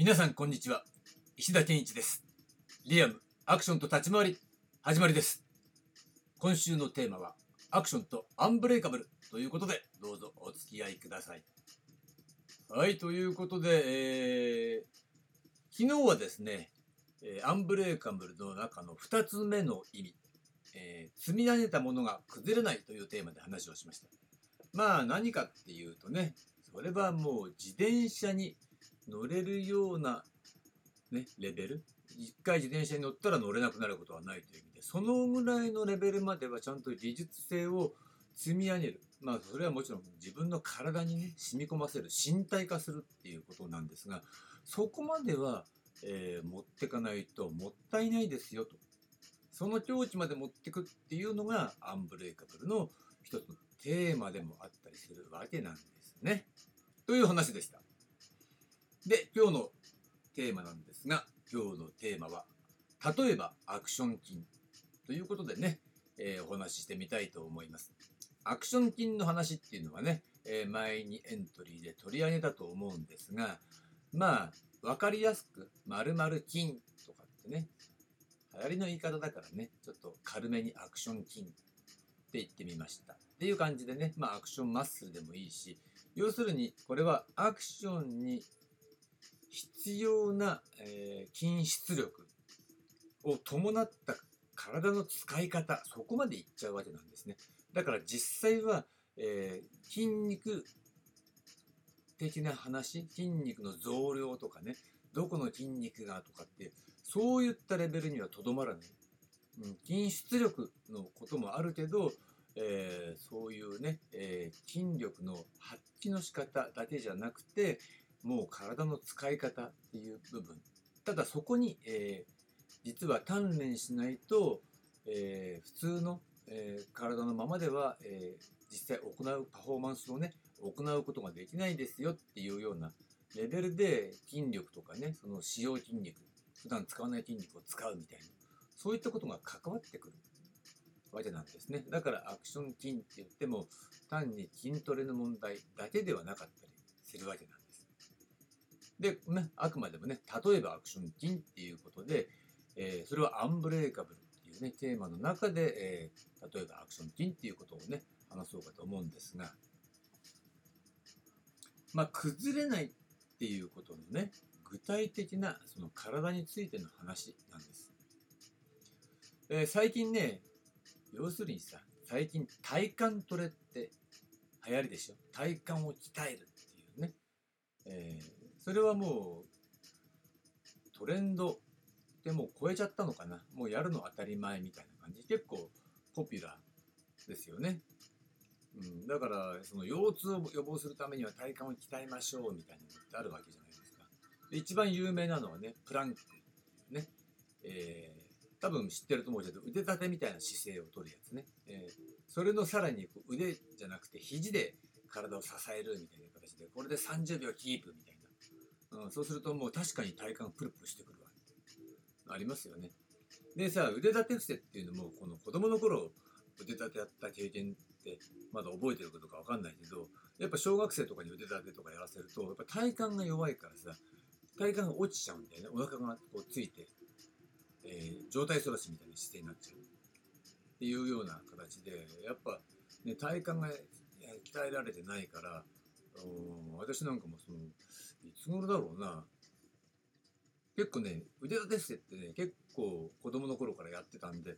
皆さんこんにちは。石田健一です。リアムアクションと立ち回り始まりです。今週のテーマはアクションとアンブレイカブルということでどうぞお付き合いください。はいということで、えー、昨日はですねアンブレイカブルの中の2つ目の意味、えー、積み上げたものが崩れないというテーマで話をしました。まあ何かっていうとねそれはもう自転車に乗れるような、ね、レベル？一回自転車に乗ったら乗れなくなることはないという意味でそのぐらいのレベルまではちゃんと技術性を積み上げるまあそれはもちろん自分の体にね染み込ませる身体化するっていうことなんですがそこまでは、えー、持ってかないともったいないですよとその境地まで持ってくっていうのがアンブレイカブルの一つのテーマでもあったりするわけなんですね。という話でした。で、今日のテーマなんですが、今日のテーマは、例えばアクション金ということでね、えー、お話ししてみたいと思います。アクション金の話っていうのはね、えー、前にエントリーで取り上げたと思うんですが、まあ、わかりやすく、〇〇金とかってね、流行りの言い方だからね、ちょっと軽めにアクション金って言ってみました。っていう感じでね、まあアクションマッスルでもいいし、要するにこれはアクションに必要な、えー、筋出力を伴った体の使い方そこまでいっちゃうわけなんですね。だから実際は、えー、筋肉的な話筋肉の増量とかねどこの筋肉がとかってそういったレベルにはとどまらない、うん、筋出力のこともあるけど、えー、そういうね、えー、筋力の発揮の仕方だけじゃなくてもう体の使い方っていう部分。ただそこに、えー、実は鍛錬しないと、えー、普通の、えー、体のままでは、え実際行うパフォーマンスをね行うことができないですよっていうようなレベルで筋力とかねその使用筋肉普段使わない筋肉を使うみたいなそういったことが関わってくるわけなんですね。だからアクション筋って言っても単に筋トレの問題だけではなかったりするわけなんです。で、ね、あくまでもね、例えばアクション金っていうことで、えー、それはアンブレイカブルっていうね、テーマの中で、えー、例えばアクション金っていうことをね、話そうかと思うんですが、まあ、崩れないっていうことのね、具体的なその体についての話なんです。えー、最近ね、要するにさ、最近体幹トレって流行りでしょ？体幹を鍛えるっていうね。えーそれはもうトレンドでもう超えちゃったのかな？もうやるの当たり前みたいな感じ。結構ポピュラーですよね、うん、だからその腰痛を予防するためには体幹を鍛えましょうみたいなのってあるわけじゃないですか。で一番有名なのはねプランクね、えー、多分知ってると思うけど腕立てみたいな姿勢をとるやつね、えー、それのさらに腕じゃなくて肘で体を支えるみたいな形でこれで30秒キープみたいな。うん、そうするともう確かに体幹がプルプルしてくるわありますよね。でさ、腕立て伏せっていうのも、この子供の頃、腕立てやった経験ってまだ覚えてることかわかんないけど、やっぱ小学生とかに腕立てとかやらせると、やっぱ体幹が弱いからさ、体幹が落ちちゃうんだよね。お腹がこうついて、えー、状態そらしみたいな姿勢になっちゃう。っていうような形で、やっぱ、ね、体幹が鍛えられてないから、私なんかもその、いつ頃だろうな。結構ね、腕立て伏せってね、結構子供の頃からやってたんで、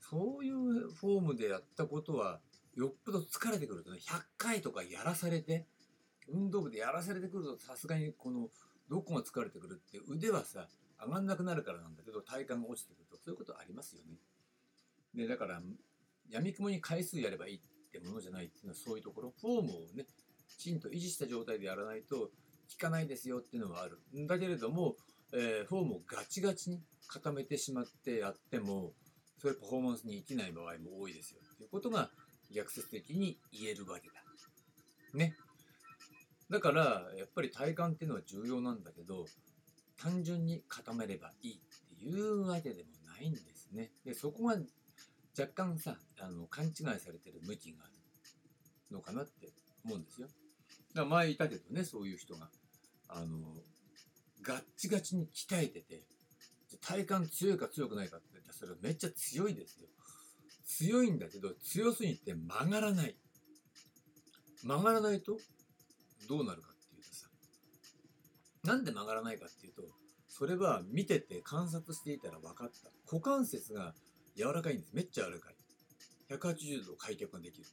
そういうフォームでやったことは、よっぽど疲れてくるとね、100回とかやらされて、運動部でやらされてくると、さすがにこの、どこが疲れてくるって腕はさ、上がんなくなるからなんだけど、体幹が落ちてくると、そういうことありますよね。で、だから、闇雲に回数やればいいってものじゃないっていうのはそういうところ、フォームをね、きちんと維持した状態でやらないと、効かないですよっていうのはある。んだけれども、えー、フォームをガチガチに固めてしまってやっても、それパフォーマンスに生きない場合も多いですよっていうことが逆説的に言えるわけだ。ね。だから、やっぱり体幹っていうのは重要なんだけど、単純に固めればいいっていうわけでもないんですね。で、そこが若干さ、あの、勘違いされてる向きがあるのかなって思うんですよ。だ前いたけどね、そういう人が。あの、ガッチガチに鍛えてて体幹強いか強くないかって言ったらそれめっちゃ強いですよ。強いんだけど強すぎて曲がらない。曲がらないとどうなるかっていうとさ。なんで曲がらないかっていうとそれは見てて観察していたら分かった。股関節が柔らかいんです。めっちゃ柔らかい。180度開脚ができる。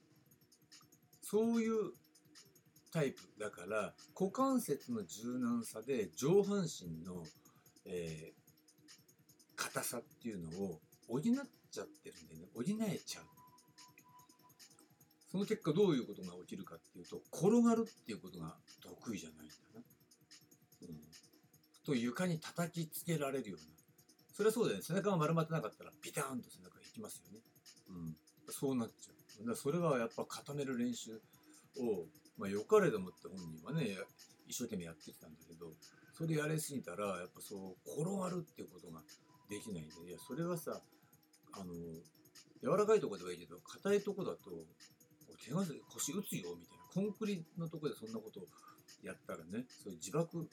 そういうタイプだから股関節の柔軟さで上半身の、えー、硬さっていうのを補っちゃってるんでね。補えちゃう。その結果どういうことが起きるかっていうと転がるっていうことが得意じゃないんだな、うん、と床に叩きつけられるような。それはそうだよね。背中が丸まってなかったらビターンと背中がいきますよね、うん、そうなっちゃう。だそれはやっぱ固める練習をまあ、よかれと思って本人はね一生懸命やってきたんだけどそれやりすぎたらやっぱそう転がるっていうことができないんでいやそれはさあの柔らかいとこではいいけど硬いとこだと怪我腰打つよみたいなコンクリのとこでそんなことをやったらねそういう自爆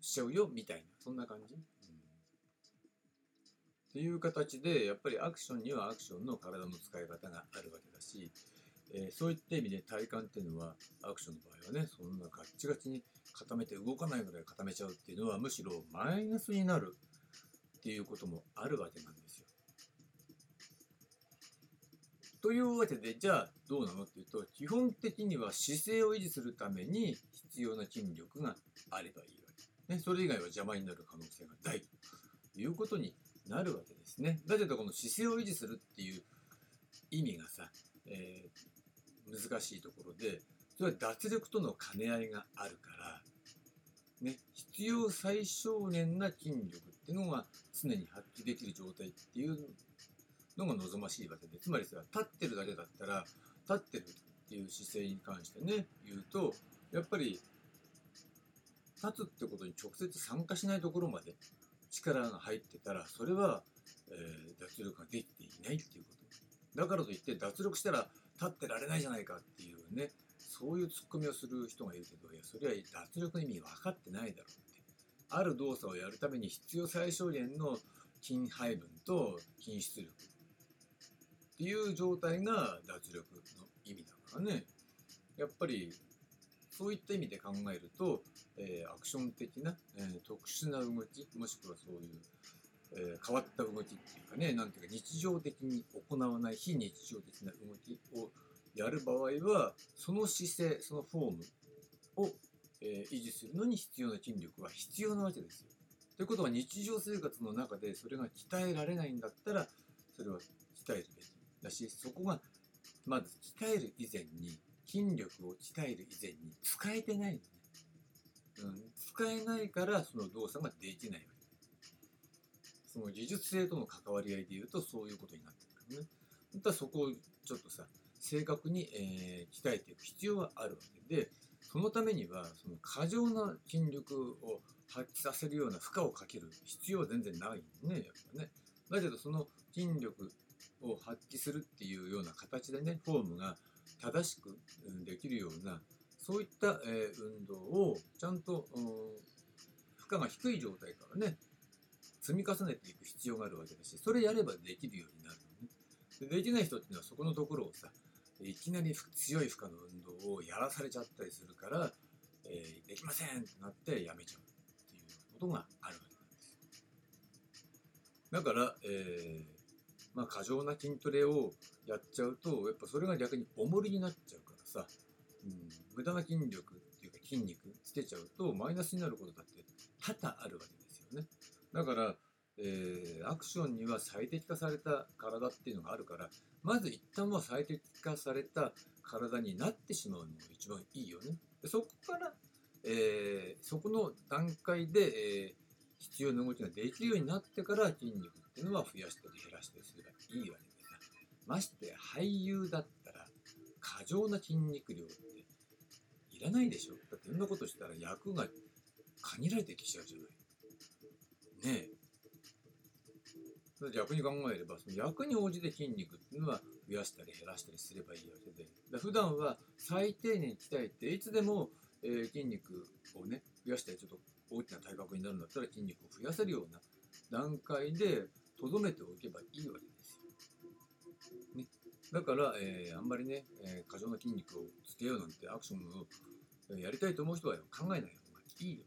しちゃうよみたいなそんな感じ、うん、っていう形でやっぱりアクションにはアクションの体の使い方があるわけだしえー、そういった意味で体幹っていうのはアクションの場合はねそんなガッチガチに固めて動かないぐらい固めちゃうっていうのはむしろマイナスになるっていうこともあるわけなんですよ。というわけでじゃあどうなのっていうと基本的には姿勢を維持するために必要な筋力があればいいわけ、ね、それ以外は邪魔になる可能性がないということになるわけですね。だけどこの姿勢を維持するっていう意味がさ、えー難しいところでそれは脱力との兼ね合いがあるから、ね、必要最小限な筋力っていうのが常に発揮できる状態っていうのが望ましいわけでつまりさ立ってるだけだったら立ってるっていう姿勢に関してね言うとやっぱり立つってことに直接参加しないところまで力が入ってたらそれは、えー、脱力ができていないっていうこと。だからといって脱力したら立ってられないじゃないかっていうねそういうツッコミをする人がいるけどいやそれは脱力の意味分かってないだろうってある動作をやるために必要最小限の筋配分と筋出力っていう状態が脱力の意味だからね。やっぱりそういった意味で考えると、えー、アクション的な、えー、特殊な動きもしくはそういうえ、変わった動きっていうかね、なんていうか日常的に行わない非日常的な動きをやる場合は、その姿勢、そのフォームを、え、維持するのに必要な筋力は必要なわけですよ。ということは日常生活の中でそれが鍛えられないんだったら、それは鍛えるべきだし、そこがまず鍛える以前に、筋力を鍛える以前に使えてないのね。うん、使えないからその動作ができないわけ。その技術性との関わり合いでいうとそういうことになってくるね。だからそこをちょっとさ正確に、えー、鍛えていく必要はあるわけでそのためにはその過剰な筋力を発揮させるような負荷をかける必要は全然ないよねやっぱね。だけどその筋力を発揮するっていうような形でねフォームが正しくできるようなそういった、えー、運動をちゃんと負荷が低い状態からね積み重ねていく必要があるわけだしそれやればできるようになるのねでできない人っていうのはそこのところをさいきなり強い負荷の運動をやらされちゃったりするから、えー、できませんってなってやめちゃうっていうことがあるわけなんですだから、えー、まあ、過剰な筋トレをやっちゃうとやっぱそれが逆に重りになっちゃうからさ、うん、無駄な筋力っていうか筋肉つけちゃうとマイナスになることだって多々あるわけですよね。だから、えー、アクションには最適化された体っていうのがあるからまず一旦は最適化された体になってしまうのが一番いいよね。でそこから、えー、そこの段階で、えー、必要な動きができるようになってから筋肉っていうのは増やしたり減らしたりすればいいわけでまして俳優だったら過剰な筋肉量っていらないでしょだってそんなことしたら役が限られてきちゃうじゃない。ね逆に考えればその役に応じて筋肉っていうのは増やしたり減らしたりすればいいわけでだ普段は最低限鍛えていつでも、えー、筋肉をね増やしたりちょっと大きな体格になるんだったら筋肉を増やせるような段階でとどめておけばいいわけですよ。ね、だから、えー、あんまりね、えー、過剰な筋肉をつけようなんてアクションをやりたいと思う人は考えない方がいいよ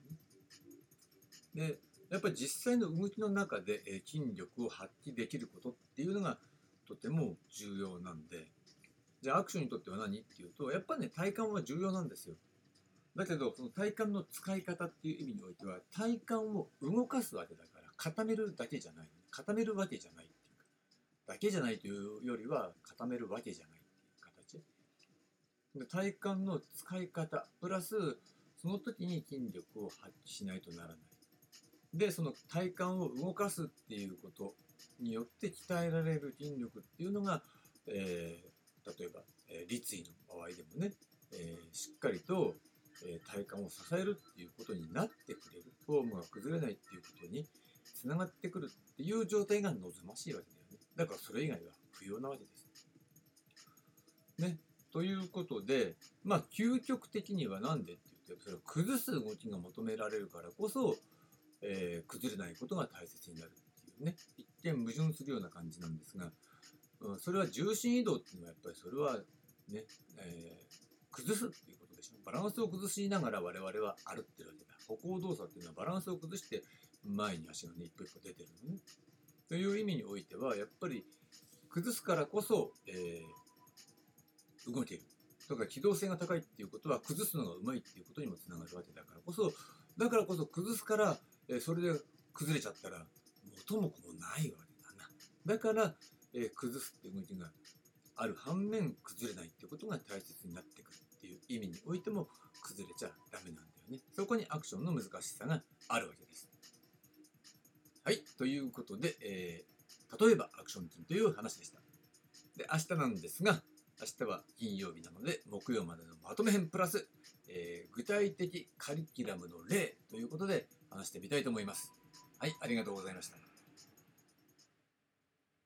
ね。でやっぱり実際の動きの中で、え、筋力を発揮できることっていうのがとても重要なんで。じゃあアクションにとっては何っていうとやっぱりね体幹は重要なんですよ。だけどその体幹の使い方っていう意味においては体幹を動かすわけだから固めるだけじゃない。固めるわけじゃないっていうかだけじゃないというよりは固めるわけじゃないっていう形。で体幹の使い方プラスその時に筋力を発揮しないとならない。でその体幹を動かすっていうことによって鍛えられる筋力っていうのが、えー、例えば、えー、立位の場合でもね、えー、しっかりとえ体幹を支えるっていうことになってくれる。フォームが崩れないっていうことにつながってくるっていう状態が望ましいわけだよね。だからそれ以外は不要なわけです。ね。ということでまあ究極的には何でって言ってそれを崩す動きが求められるからこそ、えー、崩れないことが大切になるっていうね一見矛盾するような感じなんですが、うん、それは重心移動っていうのはやっぱりそれはね、えー、崩すっていうことでしょバランスを崩しながら我々は歩ってるわけだ。歩行動作っていうのはバランスを崩して前に足がね、一歩一歩出てるのね。という意味においては、やっぱり崩すからこそ、えー、動ける。だか機動性が高いっていうことは崩すのがうまいっていうことにもつながるわけだからこそ、だからこそ崩すから、え、それで崩れちゃったら元も子もないわけだな。だから、え、崩すって動きがある反面崩れないってことが大切になってくる。っていう意味においても崩れちゃダメなんだよね。そこにアクションの難しさがあるわけです。はい、ということで、えー、例えばアクション金という話でした。で、明日なんですが、明日は金曜日なので、木曜までのまとめ編プラス、えー、具体的カリキュラムの例ということで話してみたいと思います。はい、ありがとうございました。